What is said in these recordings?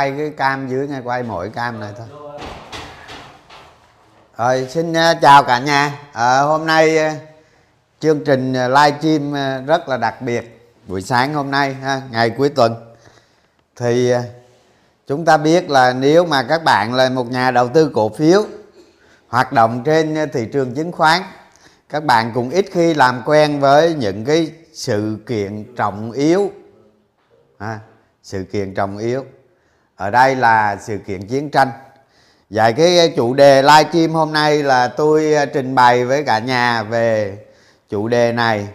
quay cái cam dưới ngay quay mỗi cam này thôi. Rồi xin à, chào cả nhà. À, hôm nay à, chương trình à, live stream rất là đặc biệt buổi sáng hôm nay ha, ngày cuối tuần. Thì chúng ta biết là nếu mà các bạn là một nhà đầu tư cổ phiếu hoạt động trên thị trường chứng khoán các bạn cũng ít khi làm quen với những cái sự kiện trọng yếu à, sự kiện trọng yếu ở đây là sự kiện chiến tranh. Vậy cái chủ đề livestream hôm nay là tôi ờ, trình bày với cả nhà về chủ đề này.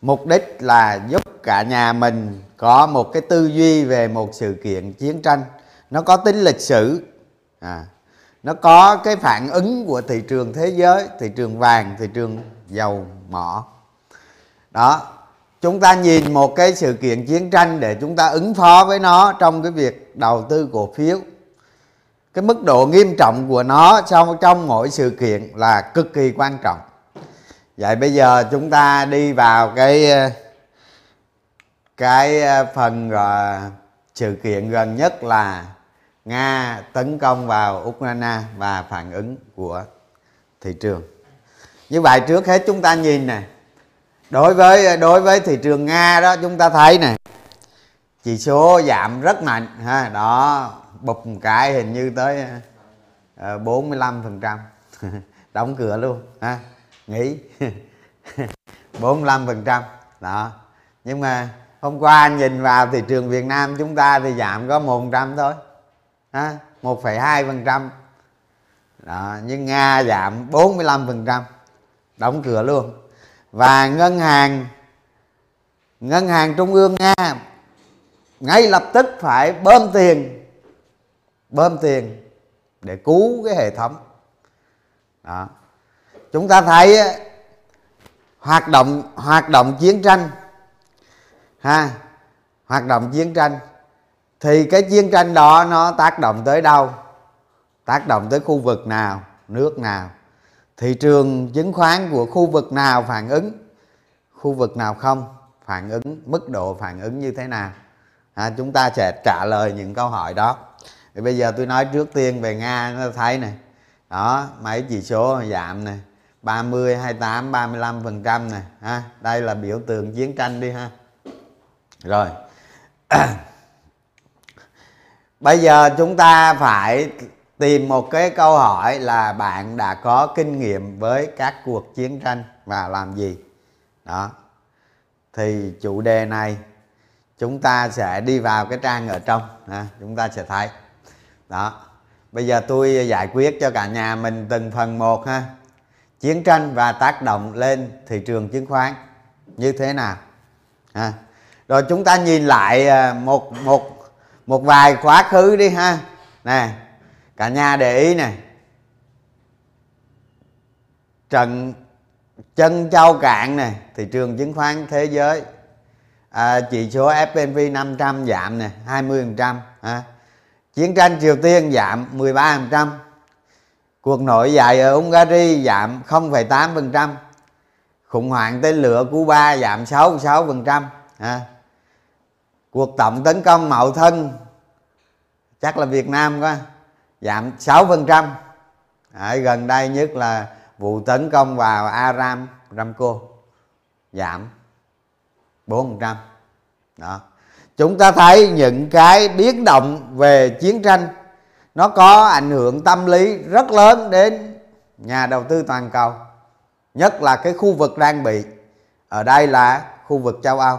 Mục đích là giúp cả nhà mình có một cái tư duy về một sự kiện chiến tranh. Nó có tính lịch sử. À, nó có cái phản ứng của thị trường thế giới thị trường vàng thị trường dầu mỏ. Đó chúng ta nhìn một cái sự kiện chiến tranh để chúng ta ứng phó với nó trong cái việc đầu tư cổ phiếu. Cái mức độ nghiêm trọng của nó trong trong mỗi sự kiện là cực kỳ quan trọng. Vậy bây giờ chúng ta đi vào cái cái phần rồi sự kiện gần nhất là nga tấn công vào ukraine và phản ứng của thị trường. Như vậy trước hết chúng ta nhìn này đối với đối với thị trường nga đó, chúng ta thấy này chỉ số giảm rất mạnh ha đó bụp một cái hình như tới ờ, bốn mươi lăm phần trăm. Đóng cửa luôn ha nghỉ. 45 phần trăm đó. Nhưng mà hôm qua anh nhìn vào thị trường Việt Nam chúng ta thì giảm có một trăm thôi ha 1,2 phần trăm. Đó nhưng Nga giảm 45 phần trăm đóng cửa luôn. Và ngân hàng ngân hàng trung ương Nga ngay lập tức phải bơm tiền bơm tiền để cứu cái hệ thống. Đó. Chúng ta thấy hoạt động hoạt động chiến tranh, ha, hoạt động chiến tranh, thì cái chiến tranh đó nó tác động tới đâu? Tác động tới khu vực nào? Nước nào? Thị trường chứng khoán của khu vực nào phản ứng? Khu vực nào không phản ứng? Mức độ phản ứng như thế nào? À, chúng ta sẽ trả lời những câu hỏi đó. Thì bây giờ tôi nói trước tiên về nga nó thấy này đó mấy chỉ số giảm này 30, 28, 35 phần trăm này ha đây là biểu tượng chiến tranh đi ha. Rồi. Bây giờ chúng ta phải tìm một cái câu hỏi là bạn đã có kinh nghiệm với các cuộc chiến tranh và làm gì? Đó. Thì chủ đề này chúng ta sẽ đi vào cái trang ở trong ha, chúng ta sẽ thấy. Đó. Bây giờ tôi giải quyết cho cả nhà mình từng phần một ha. Chiến tranh và tác động lên thị trường chứng khoán như thế nào ha. Rồi chúng ta nhìn lại à, một một một vài quá khứ đi ha. Nè cả nhà để ý này trận chân châu cạn này thị trường chứng khoán thế giới à, chỉ số S&P 500 giảm nè 20% à. chiến tranh Triều Tiên giảm 13% cuộc nội dậy ở Hungary giảm 0,8% khủng hoảng tên lửa Cuba giảm 6,6% à. cuộc tổng tấn công mậu thân chắc là Việt Nam quá giảm 6% à, gần đây nhất là vụ tấn công vào Aram Ramco giảm 4 phần trăm. Đó. Chúng ta thấy những cái biến động về chiến tranh, nó có ảnh hưởng tâm lý rất lớn đến nhà đầu tư toàn cầu, nhất là cái khu vực đang bị, ở đây là khu vực châu âu.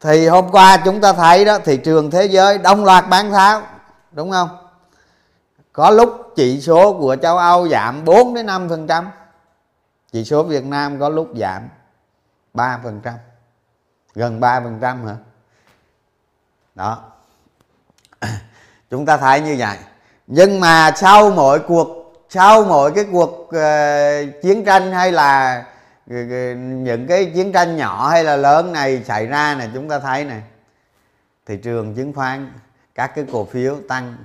Thì hôm qua chúng ta thấy đó, thị trường thế giới đồng loạt bán tháo, đúng không? Có lúc chỉ số của châu âu giảm 4 đến 5 phần trăm, chỉ số việt nam có lúc giảm 3 phần trăm gần 3 phần trăm hả? Đó. Chúng ta thấy như vậy. Nhưng mà sau mỗi cuộc sau mỗi cái cuộc uh, chiến tranh hay là uh, những cái chiến tranh nhỏ hay là lớn này xảy ra này chúng ta thấy này thị trường chứng khoán các cái cổ phiếu tăng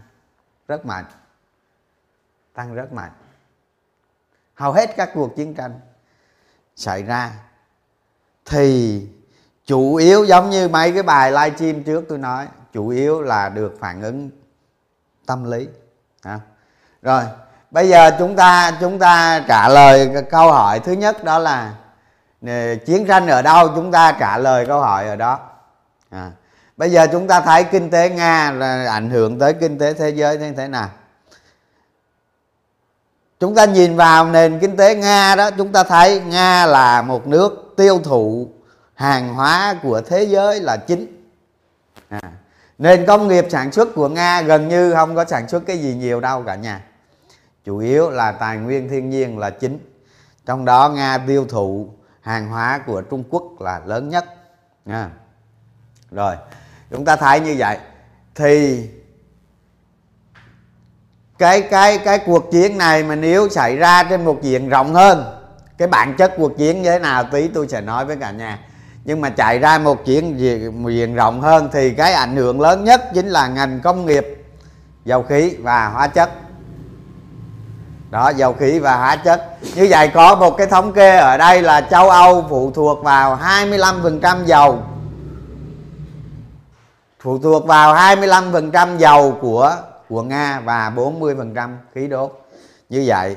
rất mạnh. Tăng rất mạnh. Hầu hết các cuộc chiến tranh xảy ra thì chủ yếu giống như mấy cái bài livestream trước tôi nói, chủ yếu là được phản ứng tâm lý à. rồi, bây giờ chúng ta chúng ta trả lời câu hỏi thứ nhất đó là chiến tranh ở đâu chúng ta trả lời câu hỏi ở đó à. bây giờ chúng ta thấy kinh tế nga là ảnh hưởng tới kinh tế thế giới như thế nào chúng ta nhìn vào nền kinh tế nga đó, chúng ta thấy nga là một nước tiêu thụ hàng hóa của thế giới là chính à. nền công nghiệp sản xuất của nga gần như không có sản xuất cái gì nhiều đâu cả nhà chủ yếu là tài nguyên thiên nhiên là chính trong đó nga tiêu thụ hàng hóa của trung quốc là lớn nhất à. rồi, chúng ta thấy như vậy thì cái cái cái cuộc chiến này mà nếu xảy ra trên một diện rộng hơn, cái bản chất cuộc chiến như thế nào tí tôi sẽ nói với cả nhà nhưng mà chạy ra một chuyện diện rộng hơn thì cái ảnh hưởng lớn nhất chính là ngành công nghiệp dầu khí và hóa chất. Đó, dầu khí và hóa chất. Như vậy có một cái thống kê ở đây là châu Âu phụ thuộc vào 25% dầu. Phụ thuộc vào 25% dầu của của Nga và 40% khí đốt. Như vậy,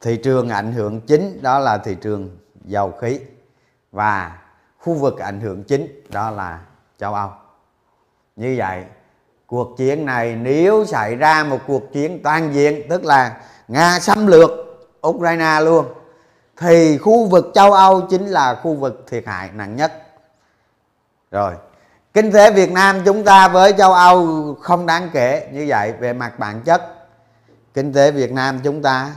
thị trường ảnh hưởng chính đó là thị trường dầu khí và khu vực ảnh hưởng chính, đó là châu Âu. Như vậy, cuộc chiến này nếu xảy ra một cuộc chiến toàn diện, tức là Nga xâm lược Ukraine luôn, thì khu vực châu Âu chính là khu vực thiệt hại nặng nhất. Rồi, kinh tế Việt Nam chúng ta với châu Âu không đáng kể. Như vậy, về mặt bản chất, kinh tế Việt Nam chúng ta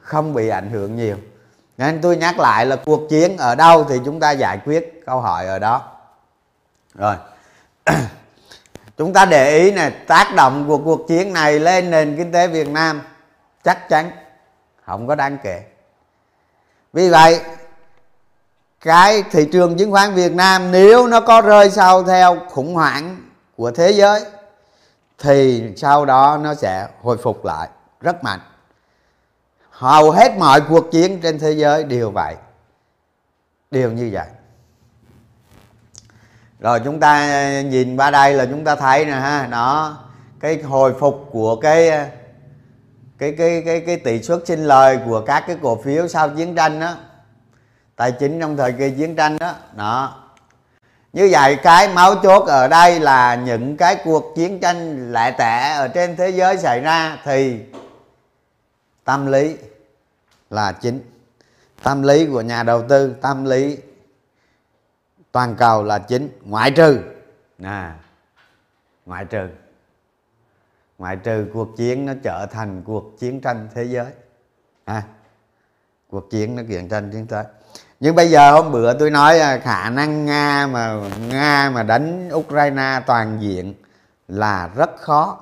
không bị ảnh hưởng nhiều nên tôi nhắc lại là cuộc chiến ở đâu thì chúng ta giải quyết câu hỏi ở đó. Rồi. Chúng ta để ý này tác động của cuộc chiến này lên nền kinh tế Việt Nam chắc chắn, không có đáng kể. Vì vậy, cái thị trường chứng khoán Việt Nam nếu nó có rơi sau theo khủng hoảng của thế giới thì sau đó nó sẽ hồi phục lại rất mạnh hầu hết mọi cuộc chiến trên thế giới đều vậy. Đều như vậy. Rồi chúng ta nhìn qua đây là chúng ta thấy nè ha, đó, cái hồi phục của cái cái cái cái cái tỷ suất sinh lời của các cái cổ phiếu sau chiến tranh đó tài chính trong thời kỳ chiến tranh đó đó. Như vậy cái máu chốt ở đây là những cái cuộc chiến tranh lẻ tẻ ở trên thế giới xảy ra thì tâm lý là chính. Tâm lý của nhà đầu tư tâm lý toàn cầu là chính. Ngoại trừ à, ngoại trừ ngoại trừ cuộc chiến nó trở thành cuộc chiến tranh thế giới. À, cuộc chiến nó chiến tranh chiến thế. Nhưng bây giờ hôm bữa tôi nói à, khả năng nga mà nga mà đánh ukraine toàn diện là rất khó.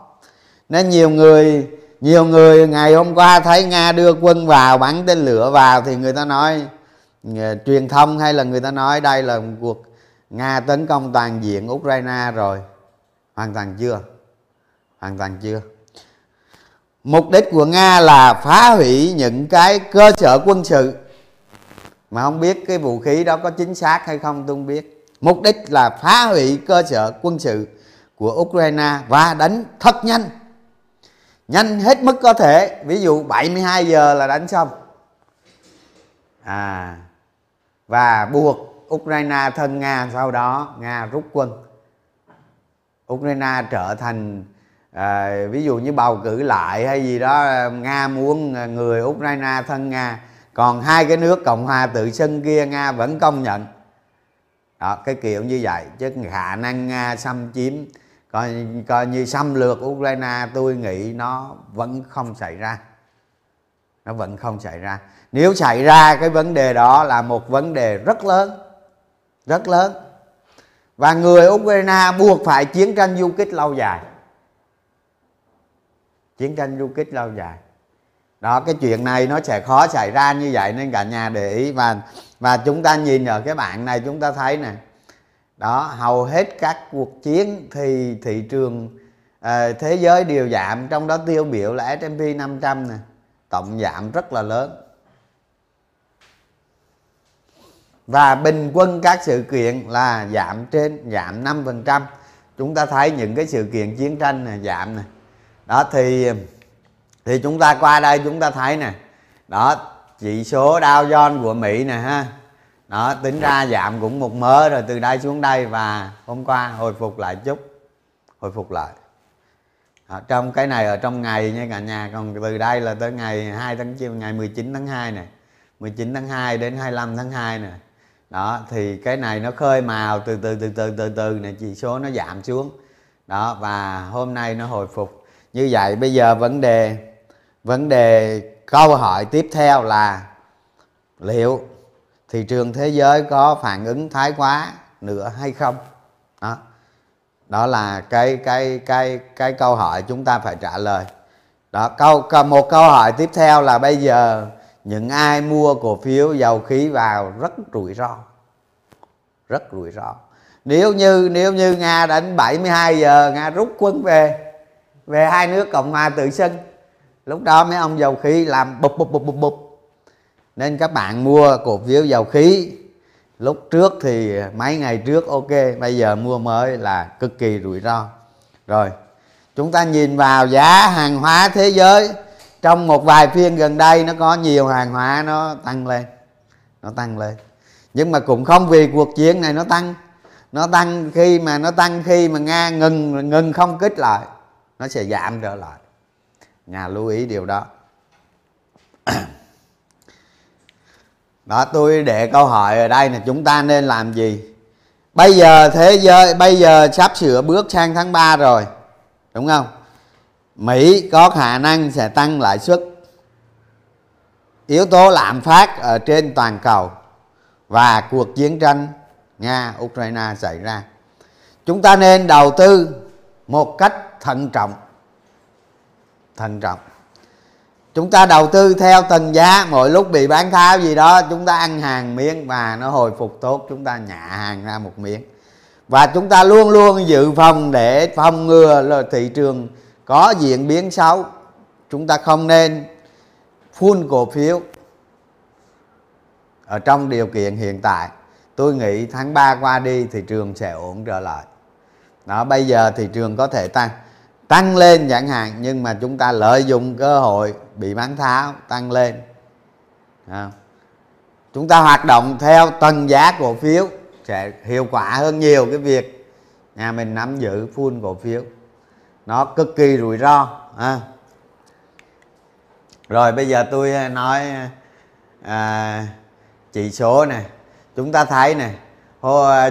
Nên nhiều người nhiều người ngày hôm qua thấy nga đưa quân vào, bắn tên lửa vào thì người ta nói ờ, truyền thông hay là người ta nói đây là một cuộc nga tấn công toàn diện ukraine rồi. Hoàn toàn chưa. Hoàn toàn chưa. Mục đích của nga là phá hủy những cái cơ sở quân sự. Mà không biết cái vũ khí đó có chính xác hay không tôi không biết. Mục đích là phá hủy cơ sở quân sự của ukraine và đánh thật nhanh nhanh hết mức có thể. Ví dụ 72 giờ là đánh xong. À và buộc Ukraine thân Nga sau đó. Nga rút quân. Ukraine trở thành à, ví dụ như bầu cử lại hay gì đó Nga muốn người Ukraine thân Nga. Còn hai cái nước Cộng hòa tự xưng kia Nga vẫn công nhận. Đó cái kiểu như vậy. Chứ khả năng Nga xâm chiếm coi, coi như xâm lược Ukraine tôi nghĩ nó vẫn không xảy ra. Nó vẫn không xảy ra. Nếu xảy ra cái vấn đề đó là một vấn đề rất lớn. Rất lớn. Và người Ukraine buộc phải chiến tranh du kích lâu dài. Chiến tranh du kích lâu dài. Đó cái chuyện này nó sẽ khó xảy ra như vậy nên cả nhà để ý. Và và chúng ta nhìn ở cái bảng này chúng ta thấy nè đó hầu hết các cuộc chiến thì thị trường à, thế giới đều giảm trong đó tiêu biểu là S&P 500 nè tổng giảm rất là lớn. Và bình quân các sự kiện là giảm trên giảm 5% chúng ta thấy những cái sự kiện chiến tranh này giảm này đó thì thì chúng ta qua đây chúng ta thấy nè. Đó chỉ số Dow Jones của Mỹ nè ha đó, tính ra giảm cũng một mớ rồi, từ đây xuống đây và hôm qua hồi phục lại chút, hồi phục lại. Ở trong cái này ở trong ngày nha cả nhà, còn từ đây là tới ngày 2 tháng 9 ngày 19 tháng 2 này 19 tháng 2 đến 25 tháng 2 nè. Đó, thì cái này nó khơi màu từ từ từ từ từ từ này chỉ số nó giảm xuống. Đó, và hôm nay nó hồi phục. Như vậy, bây giờ vấn đề vấn đề câu hỏi tiếp theo là liệu thị trường thế giới có phản ứng thái quá nữa hay không? Đó. Đó là cái cái cái cái câu hỏi chúng ta phải trả lời. Đó, câu một câu hỏi tiếp theo là bây giờ những ai mua cổ phiếu dầu khí vào rất rủi ro. Rất rủi ro. Nếu như nếu như nga đến 72 giờ, nga rút quân về về hai nước cộng hòa tự xưng, lúc đó mấy ông dầu khí làm bụp bụp bụp bụp bụp nên các bạn mua cổ phiếu dầu khí. Lúc trước thì mấy ngày trước, ok, bây giờ mua mới là cực kỳ rủi ro. Rồi, chúng ta nhìn vào giá hàng hóa thế giới. Trong một vài phiên gần đây, nó có nhiều hàng hóa nó tăng lên, nó tăng lên. Nhưng mà cũng không vì cuộc chiến này nó tăng. Nó tăng khi mà, nó tăng khi mà nga ngừng ngừng không kích lại, nó sẽ giảm trở lại. Nhà lưu ý điều đó. đó tôi để câu hỏi ở đây là chúng ta nên làm gì? Bây giờ thế giới, bây giờ sắp sửa bước sang tháng 3 rồi, đúng không? Mỹ có khả năng sẽ tăng lãi suất. Yếu tố lạm phát ở trên toàn cầu và cuộc chiến tranh nga ukraine xảy ra. Chúng ta nên đầu tư một cách thận trọng. Thận trọng chúng ta đầu tư theo từng giá, mỗi lúc bị bán tháo gì đó, chúng ta ăn hàng miếng và nó hồi phục tốt, chúng ta nhả hàng ra một miếng. Và chúng ta luôn luôn dự phòng để phòng ngừa là thị trường có diễn biến xấu. Chúng ta không nên phun cổ phiếu ở trong điều kiện hiện tại. Tôi nghĩ tháng 3 qua đi, thị trường sẽ ổn trở lại. Đó, bây giờ thị trường có thể tăng tăng lên chẳng hạn nhưng mà chúng ta lợi dụng cơ hội bị bán tháo tăng lên à. chúng ta hoạt động theo tầng giá cổ phiếu sẽ hiệu quả hơn nhiều cái việc nhà mình nắm giữ full cổ phiếu nó cực kỳ rủi ro à. rồi bây giờ tôi à, nói à, à, chỉ số này chúng ta thấy này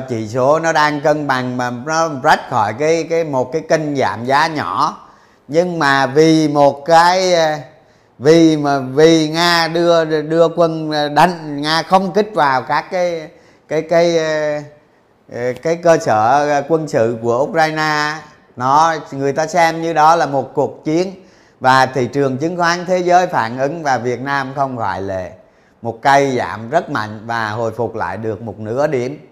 chỉ số nó đang cân bằng mà nó rách khỏi cái cái một cái kênh giảm giá nhỏ. Nhưng mà vì một cái vì mà vì nga đưa đưa quân đánh nga không kích vào các cái cái cái cái, cái cơ sở quân sự của ukraine nó người ta xem như đó là một cuộc chiến. Và thị trường chứng khoán thế giới phản ứng và việt nam không ngoại lệ. Một cây giảm rất mạnh và hồi phục lại được một nửa điểm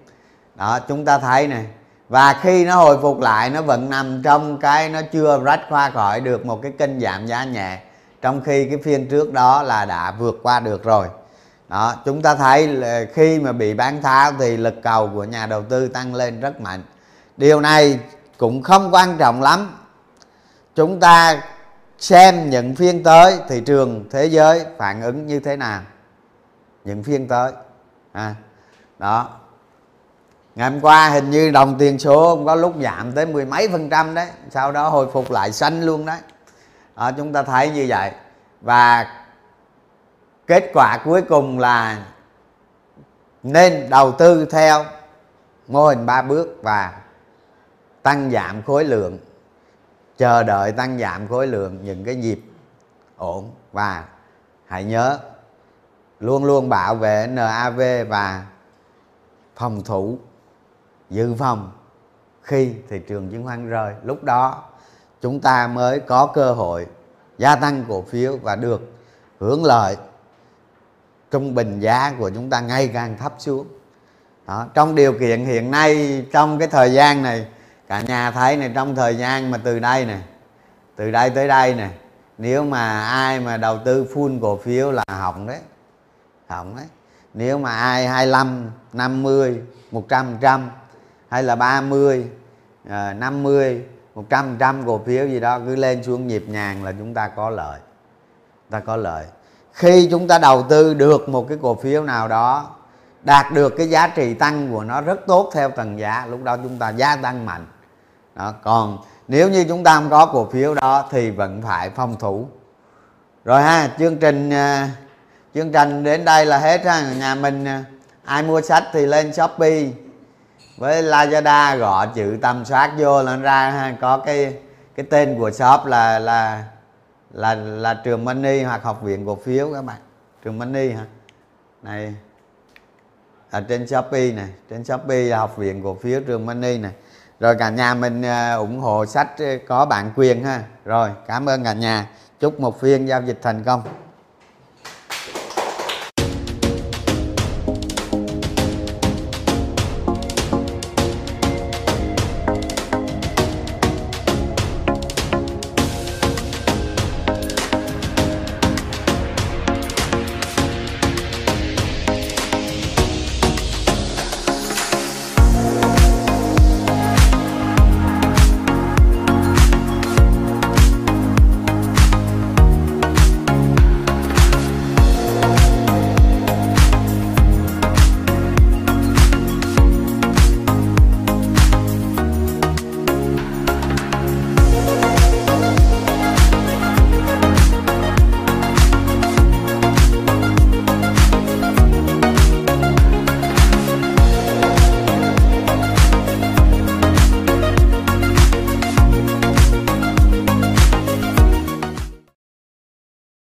đó chúng ta thấy này và khi nó hồi phục lại nó vẫn nằm trong cái nó chưa rách qua khỏi được một cái kênh giảm giá nhẹ. Trong khi cái phiên trước đó là đã vượt qua được rồi. Đó chúng ta thấy là khi mà bị bán tháo thì lực cầu của nhà đầu tư tăng lên rất mạnh. Điều này cũng không quan trọng lắm. Chúng ta xem những phiên tới thị trường thế giới phản ứng như thế nào? Những phiên tới à, đó ngày hôm qua hình như đồng tiền số có lúc giảm tới mười mấy phần trăm đấy. Sau đó hồi phục lại xanh luôn đấy. Đó, chúng ta thấy như vậy. Và kết quả cuối cùng là nên đầu tư theo mô hình ba bước và tăng giảm khối lượng. Chờ đợi tăng giảm khối lượng những cái nhịp ổn. Và hãy nhớ luôn luôn bảo vệ NAV và phòng thủ dự phòng khi thị trường chứng khoán rơi, lúc đó chúng ta mới có cơ hội gia tăng cổ phiếu và được hưởng lợi trung bình giá của chúng ta ngày càng thấp xuống đó. trong điều kiện hiện nay, trong cái thời gian này, cả nhà thấy này, trong thời gian mà từ đây này, từ đây tới đây này, nếu mà ai mà đầu tư full cổ phiếu là hỏng đấy hỏng đấy nếu mà ai 25 50 100 trăm hay là 30 à, 50 100 trăm cổ phiếu gì đó cứ lên xuống nhịp nhàng là chúng ta có lợi. Ta có lợi. Khi chúng ta đầu tư được một cái cổ phiếu nào đó đạt được cái giá trị tăng của nó rất tốt theo tầng giá lúc đó chúng ta gia tăng mạnh. Đó còn nếu như chúng ta không có cổ phiếu đó thì vẫn phải phòng thủ. Rồi ha chương trình à, chương trình đến đây là hết ha. Nhà mình à, ai mua sách thì lên shopee với lazada gõ chữ tầm soát vô là ra ha, có cái cái tên của shop là là là là trường money hoặc học viện cổ phiếu các bạn. Trường money hả? Này. Ở trên shopee này, trên shopee là học viện cổ phiếu trường money này. Rồi cả nhà mình à, ủng hộ sách à, có bản quyền ha. Rồi, cảm ơn cả nhà. Chúc một phiên giao dịch thành công.